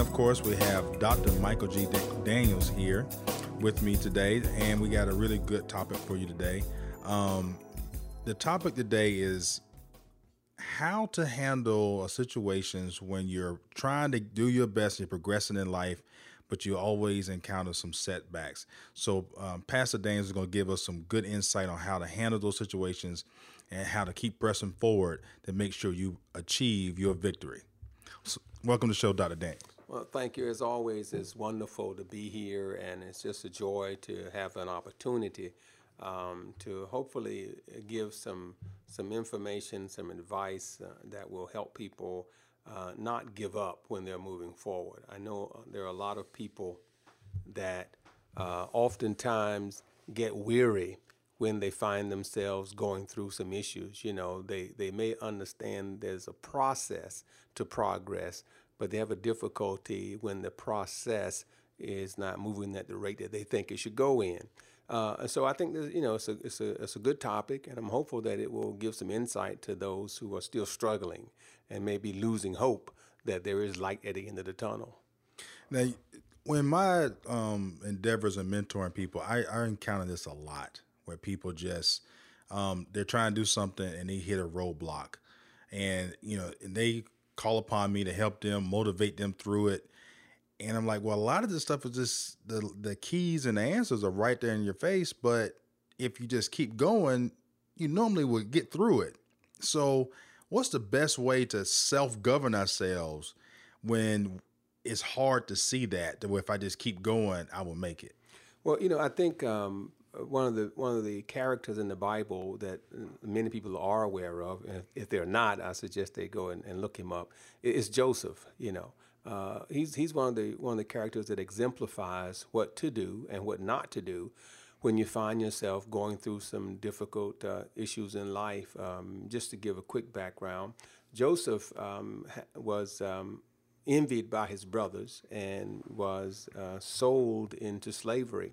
Of course, we have Dr. Michael G. Daniels here with me today. And we got a really good topic for you today. Um, the topic today is how to handle situations when you're trying to do your best, you're progressing in life, but you always encounter some setbacks. So, um, Pastor Daniels is going to give us some good insight on how to handle those situations and how to keep pressing forward to make sure you achieve your victory. So, welcome to the show, Dr. Daniels. Well, thank you. As always, it's wonderful to be here, and it's just a joy to have an opportunity um, to hopefully give some some information, some advice uh, that will help people uh, not give up when they're moving forward. I know uh, there are a lot of people that uh, oftentimes get weary when they find themselves going through some issues. You know, they, they may understand there's a process to progress, but they have a difficulty when the process is not moving at the rate that they think it should go in. Uh, so I think that, you know it's a, it's a it's a good topic, and I'm hopeful that it will give some insight to those who are still struggling and maybe losing hope that there is light at the end of the tunnel. Now, when my um, endeavors in mentoring people, I, I encounter this a lot where people just um, they're trying to do something and they hit a roadblock, and you know and they call upon me to help them, motivate them through it. And I'm like, well, a lot of this stuff is just the the keys and the answers are right there in your face, but if you just keep going, you normally would get through it. So, what's the best way to self govern ourselves when it's hard to see that? That if I just keep going, I will make it. Well, you know, I think um, one of the one of the characters in the Bible that many people are aware of, if they're not, I suggest they go and, and look him up. Is Joseph. You know, uh, he's he's one of the one of the characters that exemplifies what to do and what not to do when you find yourself going through some difficult uh, issues in life. Um, just to give a quick background, Joseph um, was um, envied by his brothers and was uh, sold into slavery.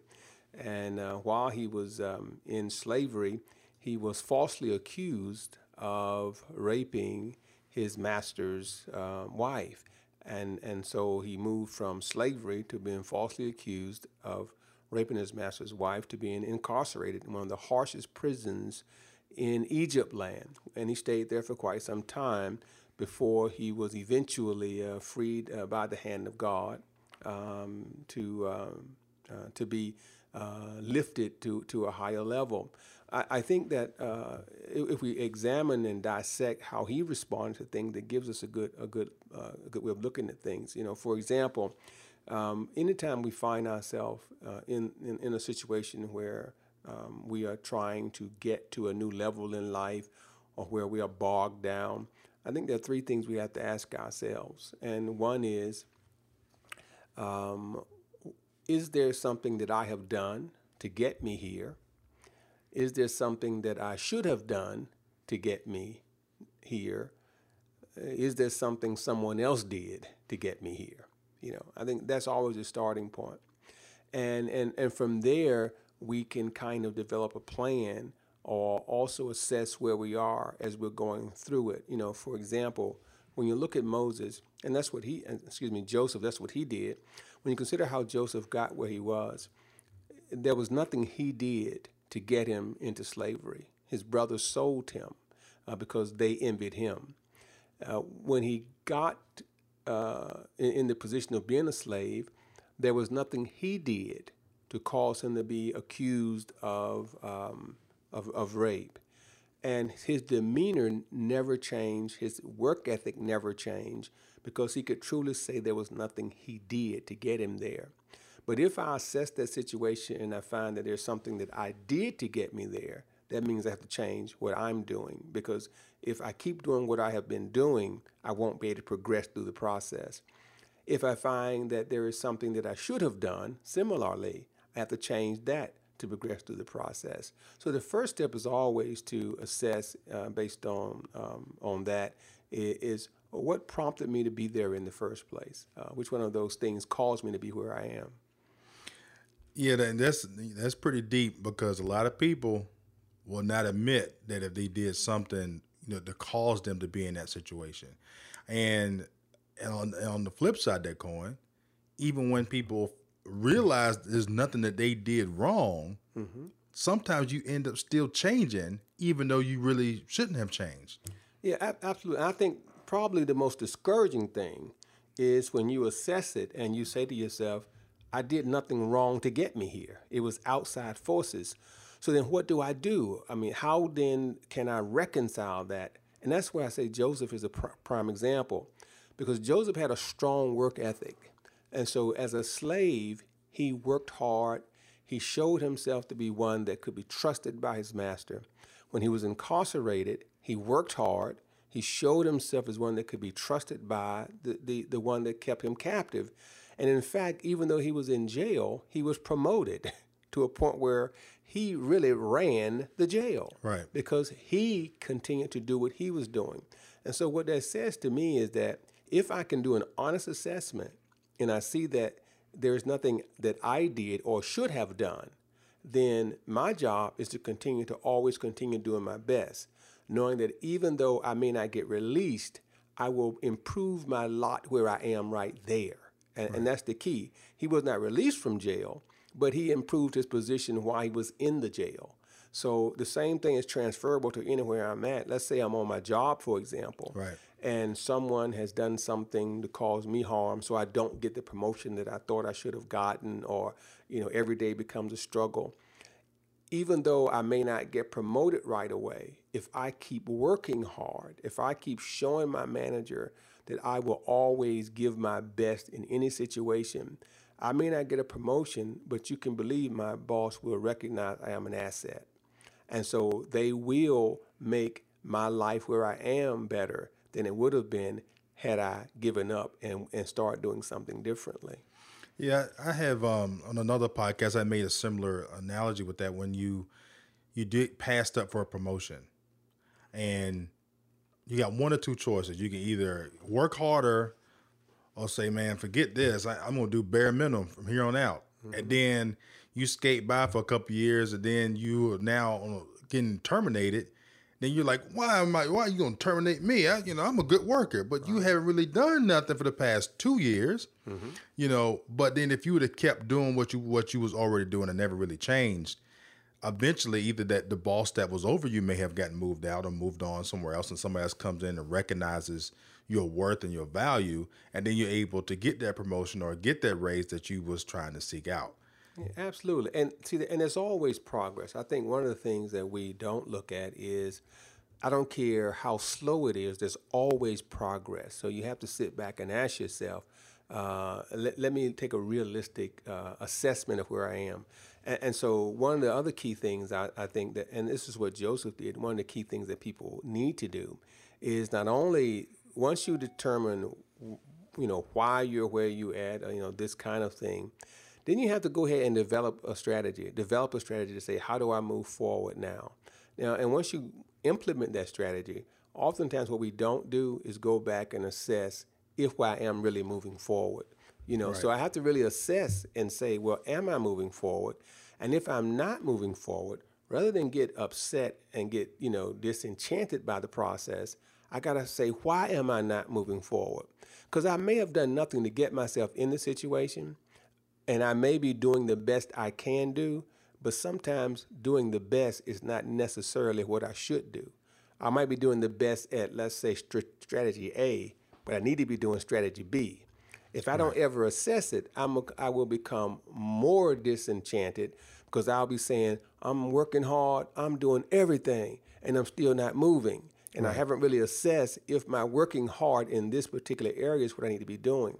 And uh, while he was um, in slavery, he was falsely accused of raping his master's uh, wife. And, and so he moved from slavery to being falsely accused of raping his master's wife to being incarcerated in one of the harshest prisons in Egypt land. And he stayed there for quite some time before he was eventually uh, freed uh, by the hand of God um, to, um, uh, to be uh, lifted to, to a higher level. I, I think that uh, if we examine and dissect how he responds to things, that gives us a good a good uh, a good way of looking at things. You know, for example, um, anytime we find ourselves uh, in, in, in a situation where um, we are trying to get to a new level in life, or where we are bogged down, I think there are three things we have to ask ourselves, and one is. Um, is there something that I have done to get me here? Is there something that I should have done to get me here? Uh, is there something someone else did to get me here? You know, I think that's always a starting point. And and and from there we can kind of develop a plan or also assess where we are as we're going through it. You know, for example, when you look at Moses, and that's what he, excuse me, Joseph, that's what he did. When you consider how Joseph got where he was, there was nothing he did to get him into slavery. His brothers sold him uh, because they envied him. Uh, when he got uh, in, in the position of being a slave, there was nothing he did to cause him to be accused of, um, of, of rape and his demeanor never changed, his work ethic never changed, because he could truly say there was nothing he did to get him there. But if I assess that situation and I find that there's something that I did to get me there, that means I have to change what I'm doing. Because if I keep doing what I have been doing, I won't be able to progress through the process. If I find that there is something that I should have done, similarly, I have to change that to progress through the process. So the first step is always to assess, uh, based on um, on that, is what prompted me to be there in the first place. Uh, which one of those things caused me to be where I am? Yeah, that's that's pretty deep because a lot of people will not admit that if they did something you know, to cause them to be in that situation. And, and on, and on the flip side of that coin, even when people realize there's nothing that they did wrong, mm-hmm. sometimes you end up still changing, even though you really shouldn't have changed. Yeah, absolutely. I think probably the most discouraging thing is when you assess it and you say to yourself, I did nothing wrong to get me here. It was outside forces. So then what do I do? I mean, how then can I reconcile that? And that's where I say Joseph is a pr- prime example because Joseph had a strong work ethic. And so as a slave, he worked hard. He showed himself to be one that could be trusted by his master. When he was incarcerated, he worked hard. He showed himself as one that could be trusted by the, the, the one that kept him captive. And in fact, even though he was in jail, he was promoted to a point where he really ran the jail. Right. Because he continued to do what he was doing. And so, what that says to me is that if I can do an honest assessment and I see that there's nothing that I did or should have done, then my job is to continue to always continue doing my best, knowing that even though I may not get released, I will improve my lot where I am right there. And, right. and that's the key. He was not released from jail, but he improved his position while he was in the jail. So the same thing is transferable to anywhere I'm at. Let's say I'm on my job, for example, right. and someone has done something to cause me harm, so I don't get the promotion that I thought I should have gotten, or you know, every day becomes a struggle. Even though I may not get promoted right away, if I keep working hard, if I keep showing my manager that I will always give my best in any situation. I may not get a promotion, but you can believe my boss will recognize I am an asset. And so they will make my life where I am better than it would have been had I given up and, and started doing something differently. Yeah, I have um, on another podcast I made a similar analogy with that when you you did passed up for a promotion and you got one or two choices. You can either work harder or say, man, forget this. I, am gonna do bare minimum from here on out. Mm-hmm. And then you skate by for a couple years, and then you are now getting terminated. Then you're like, why am I? Why are you gonna terminate me? I, you know, I'm a good worker, but right. you haven't really done nothing for the past two years. Mm-hmm. You know, but then if you would have kept doing what you what you was already doing and never really changed, eventually either that the boss that was over you may have gotten moved out or moved on somewhere else and somebody else comes in and recognizes your worth and your value and then you're able to get that promotion or get that raise that you was trying to seek out yeah, absolutely. And see and there's always progress. I think one of the things that we don't look at is i don't care how slow it is there's always progress. So you have to sit back and ask yourself uh, let, let me take a realistic uh, assessment of where i am. And, and, so one of the other key things I, I think that, and this is what Joseph did, one of the key things that people need to do is not only once you determine, you know, why you're where you at, you know, this kind of thing, then you have to go ahead and develop a strategy. Develop a strategy to say, how do I move forward now? Now, and once you implement that strategy, oftentimes what we don't do is go back and assess if I am really moving forward. You know, right. so I have to really assess and say, well, am I moving forward? And if I'm not moving forward, rather than get upset and get, you know, disenchanted by the process, I got to say, why am I not moving forward? Because I may have done nothing to get myself in the situation, and I may be doing the best I can do, but sometimes doing the best is not necessarily what I should do. I might be doing the best at, let's say, strategy A, but I need to be doing strategy B. If I right. don't ever assess it, I'm a, I will become more disenchanted because I'll be saying, I'm working hard, I'm doing everything, and I'm still not moving. And right. I haven't really assessed if my working hard in this particular area is what I need to be doing.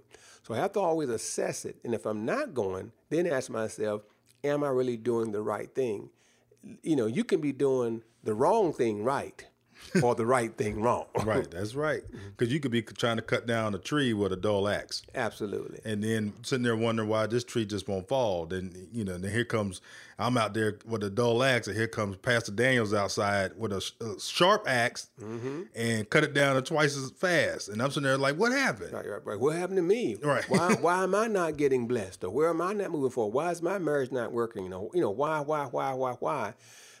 So I have to always assess it. And if I'm not going, then ask myself, am I really doing the right thing? You know, you can be doing the wrong thing right or the right thing wrong. right, that's right. Because you could be trying to cut down a tree with a dull axe. Absolutely. And then sitting there wondering why this tree just won't fall. Then you know, then here comes I'm out there with a dull axe, and here comes Pastor Daniels outside with a, a sharp ax mm-hmm. and cut it down twice as fast. And I'm sitting there like, what happened? Right, right, right. What happened to me? Right. why, why am I not getting blessed? Or where am I not moving forward? Why is my marriage not working? You know, you know, why, why, why, why, why?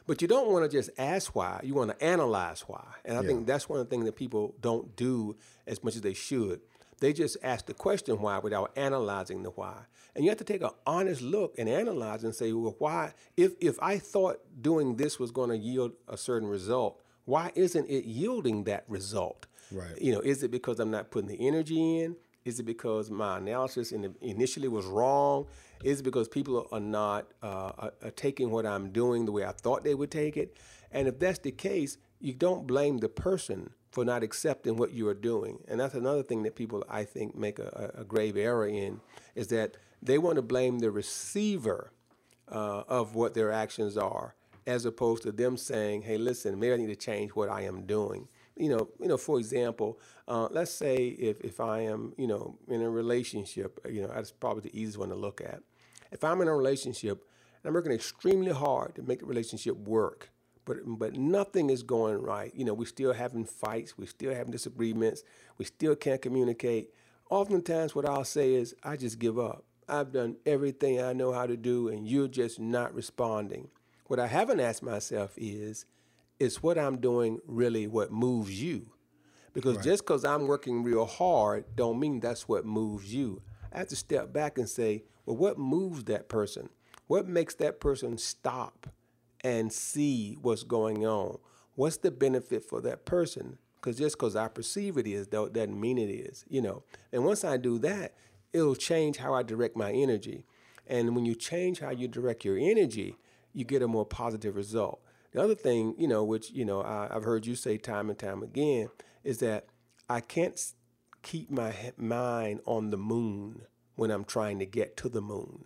But you don't want to just ask why. You want to analyze why. And I think that's one of the things that people don't do as much as they should. They just ask the question why without analyzing the why. And you have to take an honest look and analyze and say, well, why? If if I thought doing this was going to yield a certain result, why isn't it yielding that result? Right. You know, is it because I'm not putting the energy in? Is it because my analysis in the, initially was wrong? Is because people are not uh, are, taking what I'm doing the way I thought they would take it? And if that's the case, you don't blame the person for not accepting what you are doing. And that's another thing that people, I think, make a, a grave error in, is that they want to blame the receiver uh, of what their actions are, as opposed to them saying, "Hey, listen, maybe I need to change what I am doing." You know, you know. For example, uh, let's say if if I am, you know, in a relationship, you know, that's probably the easiest one to look at. If I'm in a relationship and I'm working extremely hard to make the relationship work, but but nothing is going right. You know, we're still having fights, we're still having disagreements, we still can't communicate. Oftentimes, what I'll say is, I just give up. I've done everything I know how to do, and you're just not responding. What I haven't asked myself is, is what I'm doing really what moves you? Because right. just because I'm working real hard, don't mean that's what moves you. I have to step back and say, well, what moves that person? What makes that person stop and see what's going on? What's the benefit for that person? Because just because I perceive it is, though, doesn't mean it is, you know. And once I do that, it'll change how I direct my energy. And when you change how you direct your energy, you get a more positive result. The other thing, you know, which, you know, I, have heard you say time and time again, is that I can't keep my mind on the moon when I'm trying to get to the moon.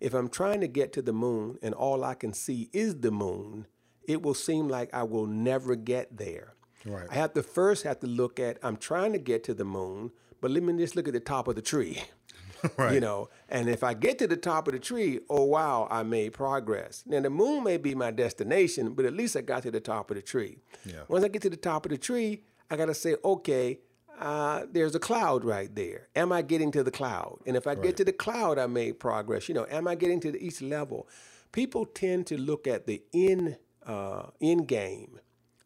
If I'm trying to get to the moon and all I can see is the moon, it will seem like I will never get there. Right. I have to first have to look at I'm trying to get to the moon, but let me just look at the top of the tree. right. You know, and if I get to the top of the tree, oh wow, I made progress. Now the moon may be my destination, but at least I got to the top of the tree. Yeah. Once I get to the top of the tree, I got to say, okay, uh, there's a cloud right there. Am I getting to the cloud? And if I right. get to the cloud, I made progress. You know, am I getting to the each level? People tend to look at the in uh, end game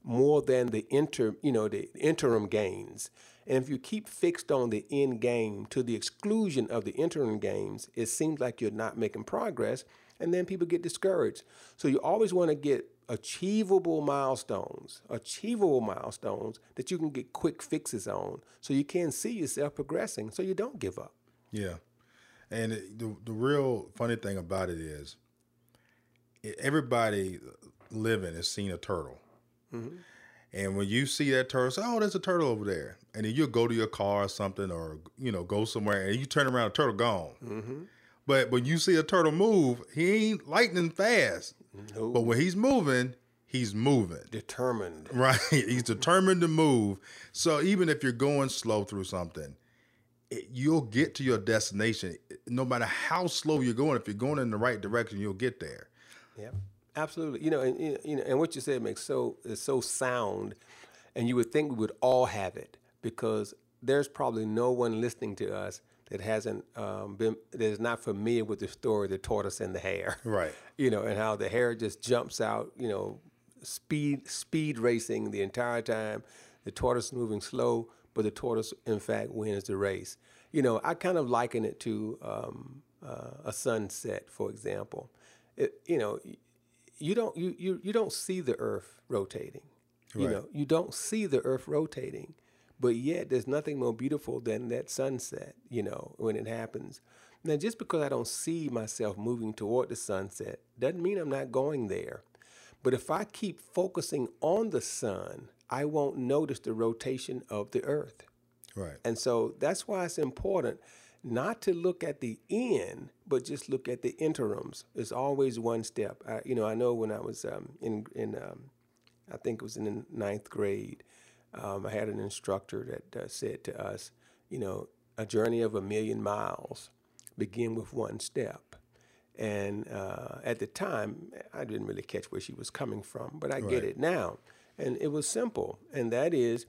more than the inter, you know, the interim gains. And if you keep fixed on the end game to the exclusion of the interim gains, it seems like you're not making progress, and then people get discouraged. So you always want to get achievable milestones, achievable milestones that you can get quick fixes on so you can see yourself progressing so you don't give up. Yeah. And the, the real funny thing about it is everybody living has seen a turtle. Mm-hmm. And when you see that turtle, say, "Oh, there's a turtle over there," and then you'll go to your car or something, or you know, go somewhere, and you turn around, a turtle gone. Mm-hmm. But when you see a turtle move, he ain't lightning fast. But when he's moving, he's moving. Determined. Right. he's determined to move. So even if you're going slow through something, it, you'll get to your destination. No matter how slow you're going, if you're going in the right direction, you'll get there. Yeah, absolutely. You know, and you know, and what you said makes so is so sound, and you would think we would all have it because there's probably no one listening to us that hasn't um, been that is not familiar with the story the tortoise and the hare right. You know and how the hare just jumps out you know speed speed racing the entire time. The tortoise moving slow but the tortoise in fact wins the race. You know i kind of liken it to um, uh, a sunset for example. It, you know you don't you, you you don't see the earth rotating. You right. know you don't see the earth rotating but yet, there's nothing more beautiful than that sunset, you know, when it happens. Now, just because I don't see myself moving toward the sunset doesn't mean I'm not going there. But if I keep focusing on the sun, I won't notice the rotation of the earth. Right. And so that's why it's important not to look at the end, but just look at the interims. It's always one step. I, you know, I know when I was um, in in um, I think it was in the ninth grade, um, I had an instructor that uh, said to us, you know, a journey of a million miles begin with one step. And uh, at the time, I didn't really catch where she was coming from, but I right. get it now. And it was simple, and that is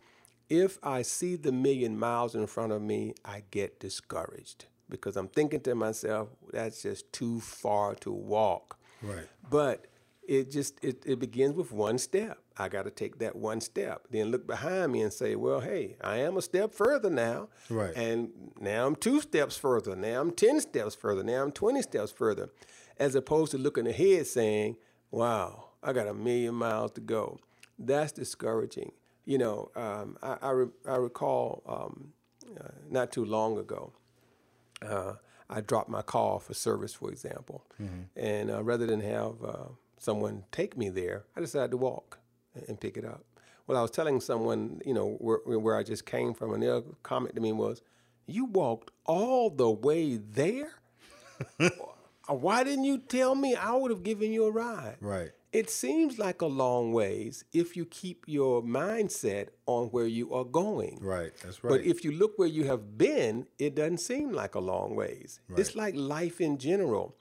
if I see the million miles in front of me, I get discouraged because I'm thinking to myself, that's just too far to walk. Right. But it just it, it begins with one step. I got to take that one step. Then look behind me and say, well, hey, I am a step further now. Right. And now I'm two steps further. Now I'm 10 steps further. Now I'm 20 steps further. As opposed to looking ahead saying, wow, I got a million miles to go. That's discouraging. You know, um, I, I, re- I, recall um, uh, not too long ago, uh, I dropped my car for service, for example. Mm-hmm. And uh, rather than have uh, someone take me there, I decided to walk and pick it up. Well, I was telling someone, you know, where, where I just came from, and their comment to me was, You walked all the way there? Why didn't you tell me? I would have given you a ride. Right. It seems like a long ways if you keep your mindset on where you are going. Right, that's right. But if you look where you have been, it doesn't seem like a long ways. Right. It's like life in general.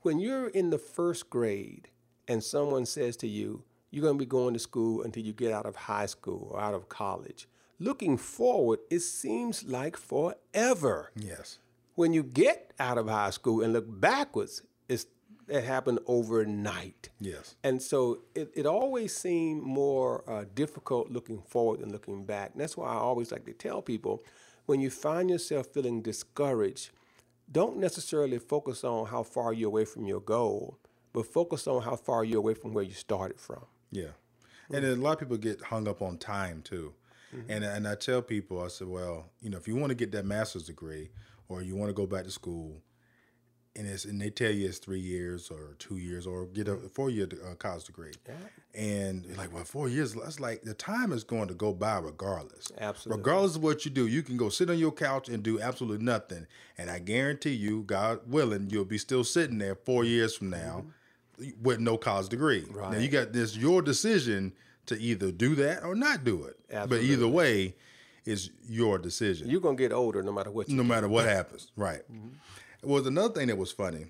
When you're in the first grade and someone says to you, you're going to be going to school until you get out of high school or out of college. Looking forward, it seems like forever. Yes. When you get out of high school and look backwards, it's it happened overnight. Yes. And so it, it always seemed more uh, difficult looking forward than looking back. And that's why I always like to tell people when you find yourself feeling discouraged, don't necessarily focus on how far you're away from your goal, but focus on how far you're away from where you started from. Yeah. And a lot of people get hung up on time too. Mm-hmm. And and I tell people, I said, well, you know, if you want to get that master's degree or you want to go back to school, and it's and they tell you it's three years or two years or get a four year uh, college degree, yeah. and you're like, well, four years. That's like the time is going to go by regardless. Absolutely. Regardless of what you do, you can go sit on your couch and do absolutely nothing, and I guarantee you, God willing, you'll be still sitting there four years from now. Mm-hmm with no college degree. Right. Now you got this your decision to either do that or not do it. Absolutely. But either way, it's your decision. You're gonna get older no matter what. no do. matter what happens, right? Mm-hmm. It was another thing that was funny.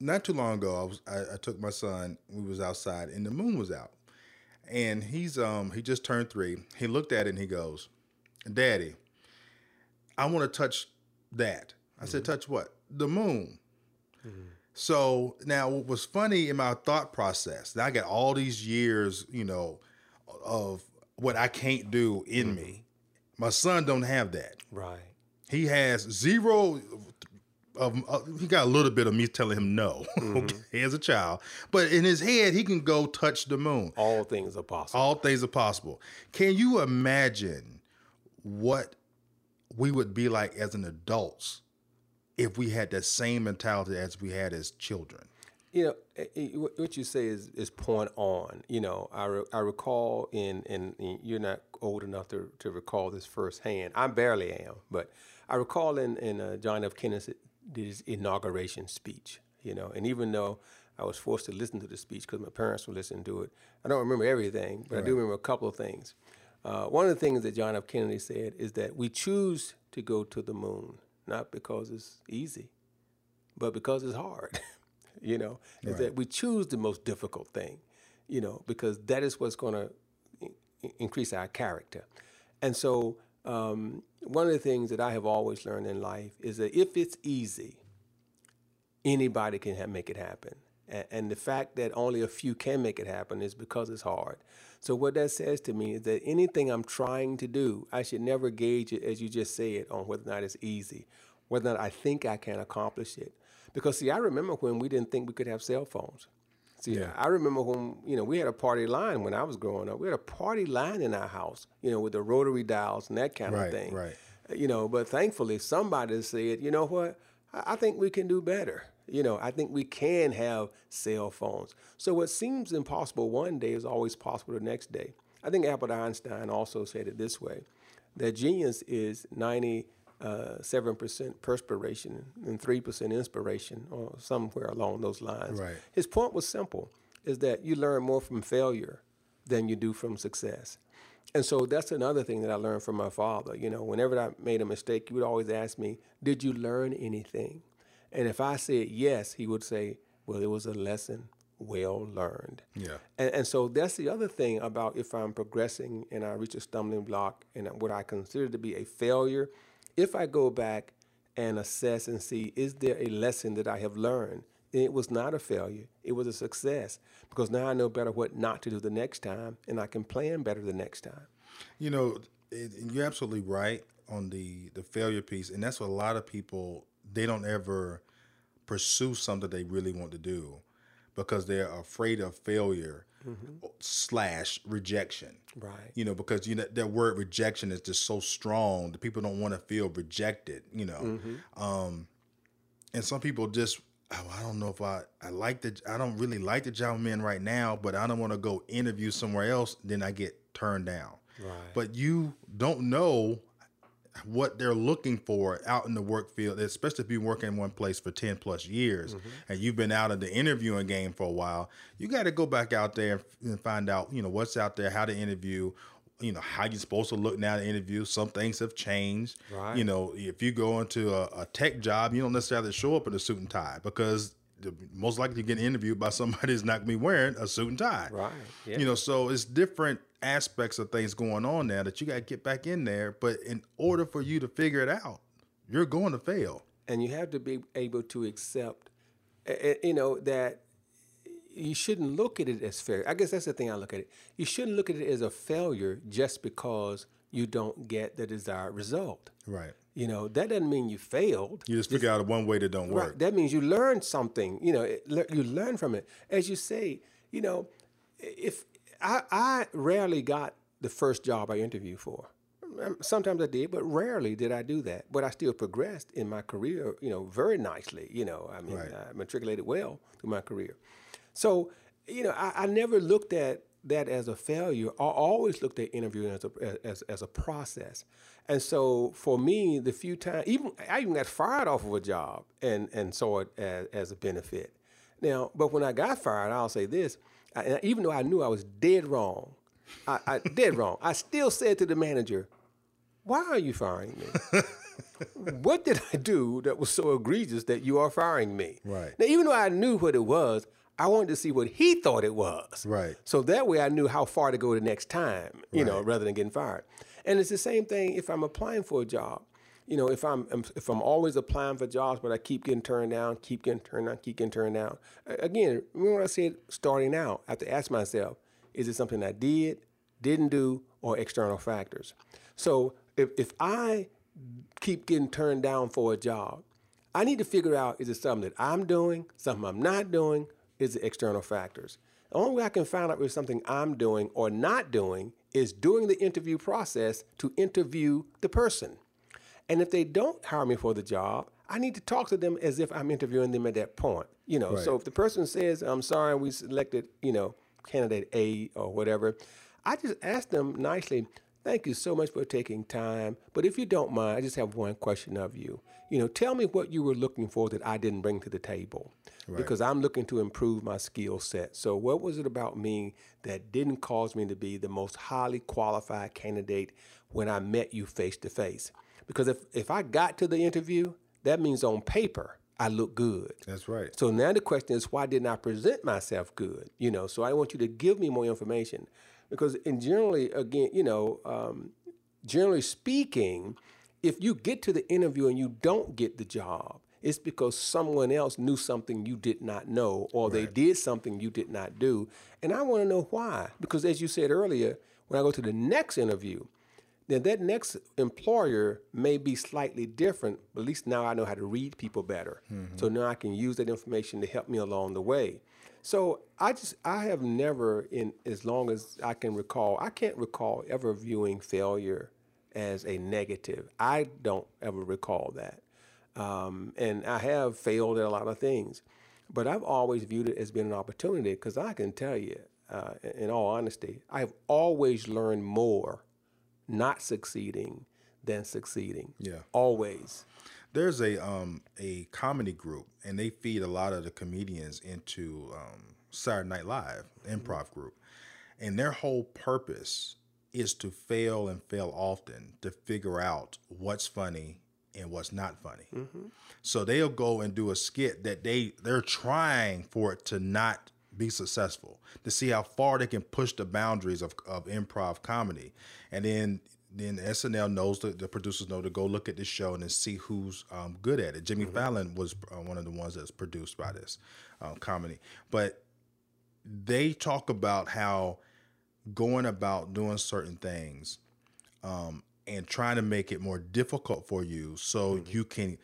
Not too long ago, I was I, I, took my son. We was outside, and the moon was out, and he's um he just turned three. He looked at it and he goes, "Daddy, I want to touch that." I mm-hmm. said, "Touch what?" The moon. Mm-hmm. So now what was funny in my thought process, I got all these years, you know, of what I can't do in mm-hmm. me. My son don't have that. Right. He has zero of uh, he got a little bit of me telling him no mm-hmm. as a child, but in his head he can go touch the moon. All things are possible. All things are possible. Can you imagine what we would be like as an adults if we had that same mentality as we had as children. You know, eh, eh, what you say is, is point on. You know, I, re, I recall in, in, in, you're not old enough to, to recall this firsthand. I barely am, but I recall in, in uh, John F. Kennedy's inauguration speech, you know, and even though I was forced to listen to the speech because my parents were listening to it, I don't remember everything, but right. I do remember a couple of things. Uh, one of the things that John F. Kennedy said is that we choose to go to the moon not because it's easy, but because it's hard. you know, right. is that we choose the most difficult thing, you know, because that is what's going to increase our character. And so, um, one of the things that I have always learned in life is that if it's easy, anybody can have, make it happen. And, and the fact that only a few can make it happen is because it's hard. So what that says to me is that anything I'm trying to do, I should never gauge it, as you just said, on whether or not it's easy, whether or not I think I can accomplish it. Because see, I remember when we didn't think we could have cell phones. See, yeah. I remember when you know we had a party line when I was growing up. We had a party line in our house, you know, with the rotary dials and that kind right, of thing. Right. You know, but thankfully somebody said, you know what, I think we can do better. You know, I think we can have cell phones. So what seems impossible one day is always possible the next day. I think Albert Einstein also said it this way that genius is 97% uh, perspiration and 3% inspiration, or somewhere along those lines. Right. His point was simple is that you learn more from failure than you do from success. And so that's another thing that I learned from my father. You know, whenever I made a mistake, he would always ask me, Did you learn anything? And if I said yes, he would say, well, it was a lesson well learned. Yeah. And, and so that's the other thing about if I'm progressing and I reach a stumbling block and what I consider to be a failure, if I go back and assess and see, is there a lesson that I have learned? it was not a failure. It was a success because now I know better what not to do the next time, and I can plan better the next time. You know, it, you're absolutely right on the the failure piece, and that's what a lot of people they don't ever pursue something they really want to do because they're afraid of failure mm-hmm. slash rejection. Right. You know, because you know that word rejection is just so strong that people don't want to feel rejected. You know, mm-hmm. um, and some people just oh, I don't know if I I like the I don't really like the job I'm in right now, but I don't want to go interview somewhere else. Then I get turned down. Right. But you don't know what they're looking for out in the work field, especially if you work in one place for 10 plus years mm-hmm. and you've been out of the interviewing game for a while, you got to go back out there and find out, you know, what's out there, how to interview, you know, how you're supposed to look now to interview. Some things have changed. Right. You know, if you go into a, a tech job, you don't necessarily show up in a suit and tie because most likely to get interviewed by somebody who's not going to be wearing a suit and tie. Right. Yeah. You know, so it's different aspects of things going on now that you got to get back in there. But in order for you to figure it out, you're going to fail. And you have to be able to accept, you know, that you shouldn't look at it as failure. I guess that's the thing I look at it. You shouldn't look at it as a failure just because you don't get the desired result. Right. You know, that doesn't mean you failed. You just figure out one way that don't work. Right. That means you learned something. You know, it, you learn from it. As you say, you know, if I, I rarely got the first job I interviewed for. Um, sometimes I did, but rarely did I do that. But I still progressed in my career, you know, very nicely. You know, I mean, right. I matriculated well through my career. So, you know, I, I never looked at that as a failure. I always looked at interviewing as a as, as a process. And so for me, the few times, even I even got fired off of a job and and saw it as, as a benefit. Now, but when I got fired, I'll say this: I, even though I knew I was dead wrong, I, I dead wrong, I still said to the manager, "Why are you firing me?" what did I do that was so egregious that you are firing me? Right. Now, even though I knew what it was, I wanted to see what he thought it was. Right. So that way I knew how far to go the next time, you right. know, rather than getting fired. And it's the same thing if I'm applying for a job. You know, if I'm if I'm always applying for jobs, but I keep getting turned down, keep getting turned down, keep getting turned down. Again, remember I said starting out? I have to ask myself, is it something I did, didn't do, or external factors? So if, if I keep getting turned down for a job, I need to figure out is it something that I'm doing, something I'm not doing, is it external factors. The only way I can find out if it's something I'm doing or not doing is during the interview process to interview the person. And if they don't hire me for the job, I need to talk to them as if I'm interviewing them at that point. You know, right. so if the person says, "I'm sorry, we selected," you know, candidate A or whatever, I just ask them nicely, "Thank you so much for taking time, but if you don't mind, I just have one question of you. You know, tell me what you were looking for that I didn't bring to the table." right. because I'm looking to improve my skill set. So, what was it about me that didn't cause me to be the most highly qualified candidate when I met you face to face? Because if, if I got to the interview, that means on paper, I look good. That's right. So now the question is, why didn't I present myself good? You know, so I want you to give me more information, because in generally, again, you know, um, generally speaking, if you get to the interview and you don't get the job, it's because someone else knew something you did not know, or right. they did something you did not do. And I want to know why. Because as you said earlier, when I go to the next interview, then that next employer may be slightly different, but at least now I know how to read people better. Mm-hmm. So now I can use that information to help me along the way. So I just I have never in as long as I can recall, I can't recall ever viewing failure as a negative. I don't ever recall that. Um, and I have failed at a lot of things, but I've always viewed it as being an opportunity because I can tell you, uh, in all honesty, I've always learned more not succeeding than succeeding. Yeah. Always. There's a um, a comedy group, and they feed a lot of the comedians into um, Saturday Night Live, improv mm-hmm. group, and their whole purpose is to fail and fail often to figure out what's funny and what's not funny. Mm-hmm. So they'll go and do a skit that they they're trying for it to not be successful to see how far they can push the boundaries of, of improv comedy and then then SNL knows the, the producers know to go look at this show and then see who's um, good at it. Jimmy Fallon was uh, one of the ones that's produced by this um, comedy, but they talk about how going about doing certain things um, and trying to make it more difficult for you so you can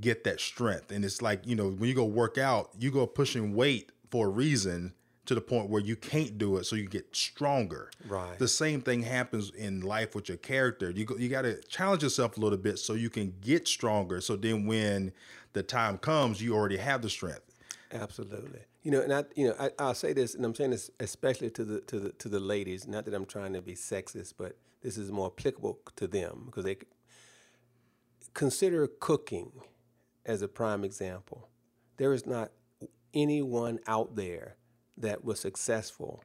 get that strength. And it's like, you know, when you go work out, you go pushing weight for a reason to the point where you can't do it so you get stronger. Right. The same thing happens in life with your character. You go, you got to challenge yourself a little bit so you can get stronger. So then when the time comes, you already have the strength. Absolutely. You know, and I, you know, I, I'll say this, and I'm saying this especially to the to the to the ladies. Not that I'm trying to be sexist, but this is more applicable to them because they consider cooking as a prime example. There is not anyone out there that was successful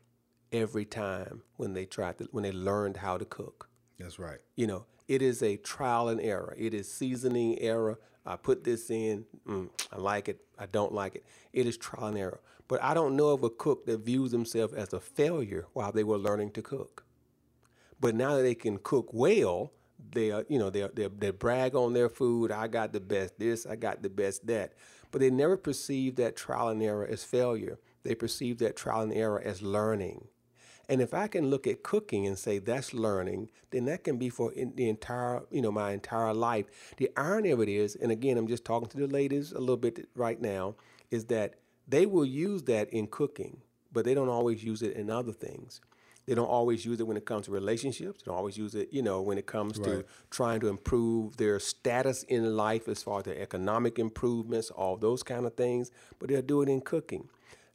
every time when they tried to when they learned how to cook. That's right. You know, it is a trial and error. It is seasoning error. I put this in. Mm, I like it. I don't like it. It is trial and error. But I don't know of a cook that views themselves as a failure while they were learning to cook. But now that they can cook well, they are, you know, they they they brag on their food. I got the best this. I got the best that. But they never perceive that trial and error as failure. They perceive that trial and error as learning. And if I can look at cooking and say that's learning, then that can be for the entire, you know, my entire life. The irony of it is, and again, I'm just talking to the ladies a little bit right now, is that they will use that in cooking, but they don't always use it in other things. They don't always use it when it comes to relationships. They don't always use it, you know, when it comes to trying to improve their status in life as far as their economic improvements, all those kind of things. But they'll do it in cooking.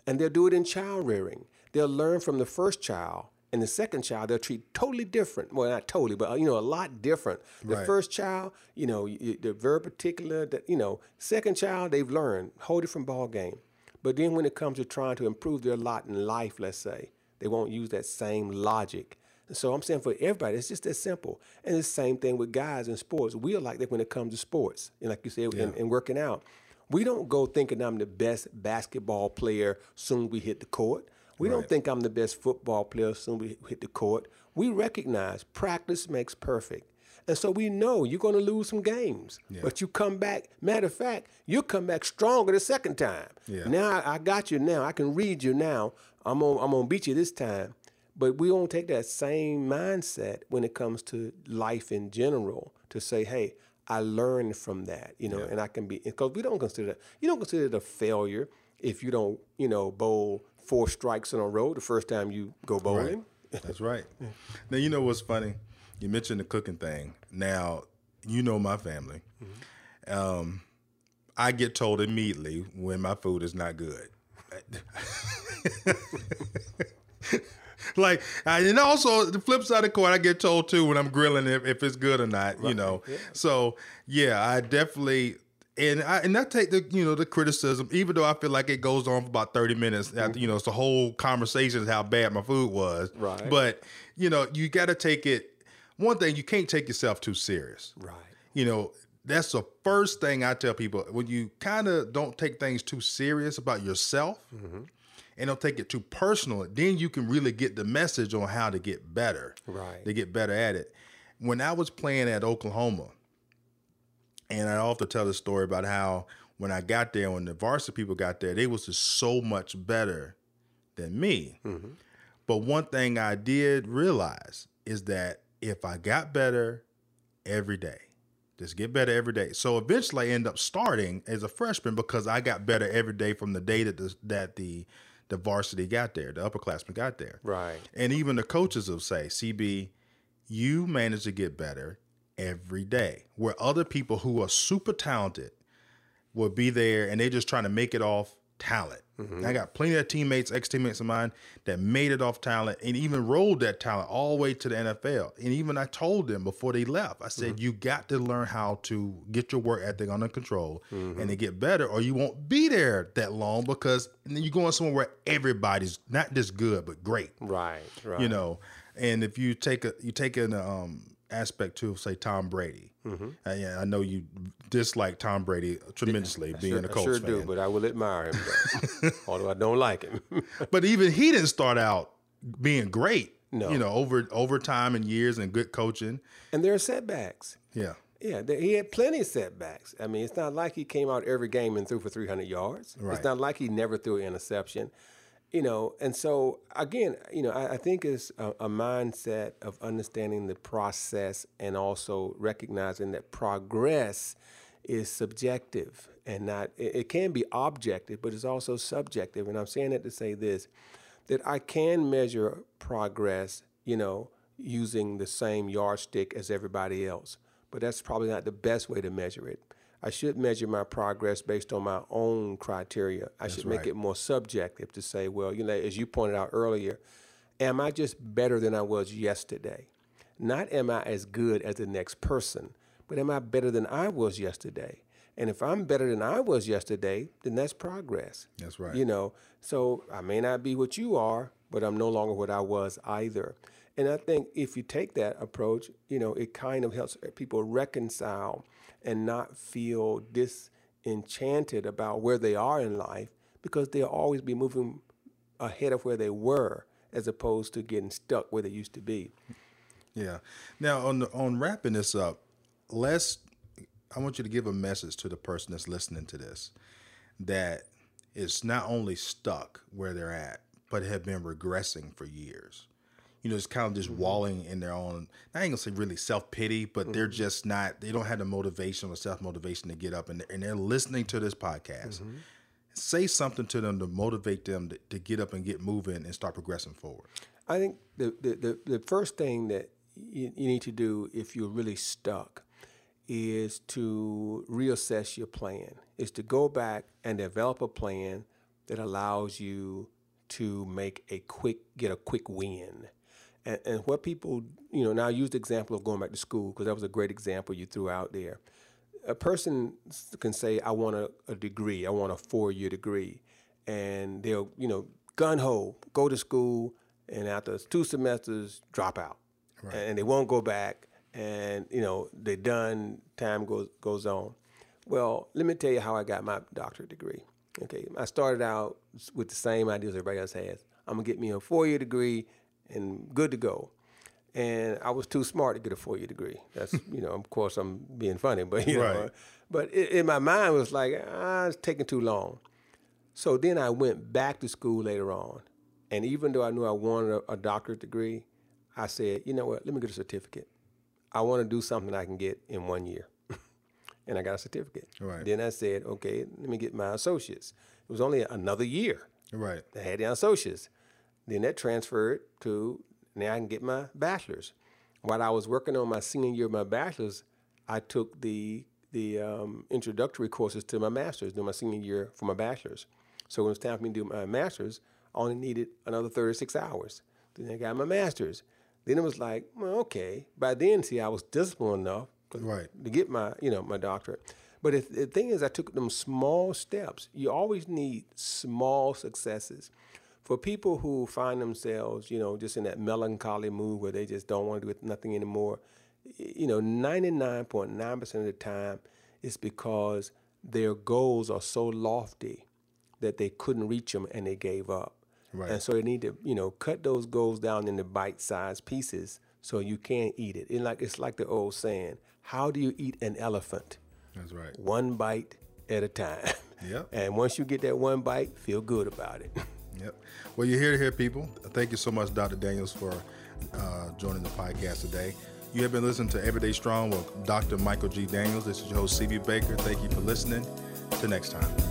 And they'll do it in child rearing. They'll learn from the first child. And the second child, they'll treat totally different. Well, not totally, but uh, you know, a lot different. The Right. first child, you know, they're very particular. That you know, second child, they've learned whole different ball game. But then when it comes to trying to improve their lot in life, let's say, they won't use that same logic. And so I'm saying for everybody, it's just that simple. And it's the same thing with guys in sports. We are like that when it comes to sports. And like you said, in, in working out. We don't go thinking I'm the best basketball player soon we hit the court. We don't think I'm the best football player soon we hit the court. We recognize practice makes perfect. And so we know you're going to lose some games, but you come back. Matter of fact, you'll come back stronger the second time. Yeah. Now I, I got you. Now I can read you. Now I'm gonna I'm gonna beat you this time. But we don't take that same mindset when it comes to life in general to say, hey, I learned from that, you know, and I can be because we don't consider that you don't consider it a failure if you don't, you know, bowl four strikes in a row the first time you go bowling. That's right. Now you know what's funny? You mentioned the cooking thing. Now you know my family. Um, I get told immediately when my food is not good. like, and also the flip side of the coin, I get told too when I'm grilling if, if it's good or not. You know, so yeah, I definitely. And I and I take the you know the criticism, even though I feel like it goes on for about thirty minutes. After, mm-hmm. you know, it's the whole conversation is how bad my food was. Right. But you know, you got to take it. One thing you can't take yourself too serious. Right. You know, that's the first thing I tell people when you kind of don't take things too serious about yourself mm-hmm. and don't take it too personal, then you can really get the message on how to get better. Right. To get better at it. When I was playing at Oklahoma, and I often tell the story about how when I got there, when the varsity people got there, they was just so much better than me. Mm-hmm. But one thing I did realize is that if I got better every day, just get better every day. So eventually I end up starting as a freshman because I got better every day from the day that the, that the the varsity got there, the upperclassmen got there. Right. And even the coaches will say, CB, you manage to get better every day. Where other people who are super talented will be there and they're just trying to make it off talent. Mm-hmm. I got plenty of teammates, ex teammates of mine that made it off talent and even rolled that talent all the way to the NFL. And even I told them before they left, I said, mm-hmm. you got to learn how to get your work ethic under control mm-hmm. and to get better, or you won't be there that long because then you're going somewhere where everybody's not just good, but great Right. Right. you know and if you take a you take an um aspect to say tom brady Mm-hmm. uh, yeah, i know you dislike tom brady tremendously being sure, a I Colts sure fan do, but I will admire him, though, although I don't like him. but even he didn't start out being great No. You know, over over time and years and good coaching. And there are setbacks. Yeah. Yeah, he had plenty of setbacks. I mean, it's not like he came out every game and threw for 300 yards. Right. It's not like he never threw an interception. You know, and so again, you know, I, I think it's a, a mindset of understanding the process and also recognizing that progress is subjective and not, it, it can be objective, but it's also subjective. And I'm saying that to say this that I can measure progress, you know, using the same yardstick as everybody else but that's probably not the best way to measure it. I should measure my progress based on my own criteria. I should make right. it more subjective to say, well, you know, as you pointed out earlier, am I just better than I was yesterday? Not am I as good as the next person, but am I better than I was yesterday? And if I'm better than I was yesterday, then that's progress. That's right. You know, so I may not be what you are, but I'm no longer what I was either. And I think if you take that approach, you know, it kind of helps people reconcile and not feel disenchanted about where they are in life because they'll always be moving ahead of where they were as opposed to getting stuck where they used to be. Yeah. Now on the, on wrapping this up, let's I want you to give a message to the person that's listening to this that is not only stuck where they're at, but have been regressing for years. You know, it's kind of just mm-hmm. walling in their own. I ain't gonna say really self pity, but they're mm-hmm. just not. They don't have the motivation or self motivation to get up, and and they're listening to this podcast. Mm-hmm. Say something to them to motivate them to, to get up and get moving and start progressing forward. I think the, the, the, the first thing that you, you need to do if you're really stuck is to reassess your plan, is to go back and develop a plan that allows you to make a quick, get a quick win. And, and what people, you know, now use the example of going back to school because that was a great example you threw out there. A person can say, I want a, a degree, I want a four year degree. And they'll, you know, gun ho, go to school, and after two semesters, drop out. And they won't go back. And, you know, they're done, time goes, goes on. Well, let me tell you how I got my doctorate degree. Okay, I started out with the same ideas everybody else has. I'm gonna get me a four year degree and good to go. And I was too smart to get a four year degree. That's, you know, of course I'm being funny, but, you know, but i in my mind it was like, ah, it's taking too long. So then I went back to school later on. And even though I knew I wanted a, a doctorate degree, I said, you know what, let me get a certificate. I want to do something I can get in one year. and I got a certificate. Right. Then I said, okay, let me get my associates. It was only another year. Right. I had the associates. Then that transferred to now I can get my bachelor's. While I was working on my senior year of my bachelor's, I took the the um, introductory courses to my master's during my senior year for my bachelor's. So when it was time for me to do my master's, I only needed another 36 hours. Then I got my master's. Then it was like, well, okay. By then, see, I was disciplined enough Right. to get my, you know, my doctorate. But if, the thing is, I took them small steps. You always need small successes. For people who find themselves, you know, just in that melancholy mood where they just don't want to do nothing anymore, you know, 99.9% of the time, it's because their goals are so lofty that they couldn't reach them and they gave up. Right. And so they need to, you know, cut those goals down into bite-sized pieces so you can eat it. And like it's like the old saying, how do you eat an elephant? That's right. One bite at a time. Yep. And once you get that one bite, feel good about it. Yep. Well, you're here to hear people. Thank you so much, Dr. Daniels, for uh, joining the podcast today. You have been listening to Everyday Strong with Dr. Michael G. Daniels. This is your host, CB Baker. Thank you for listening. Till next time.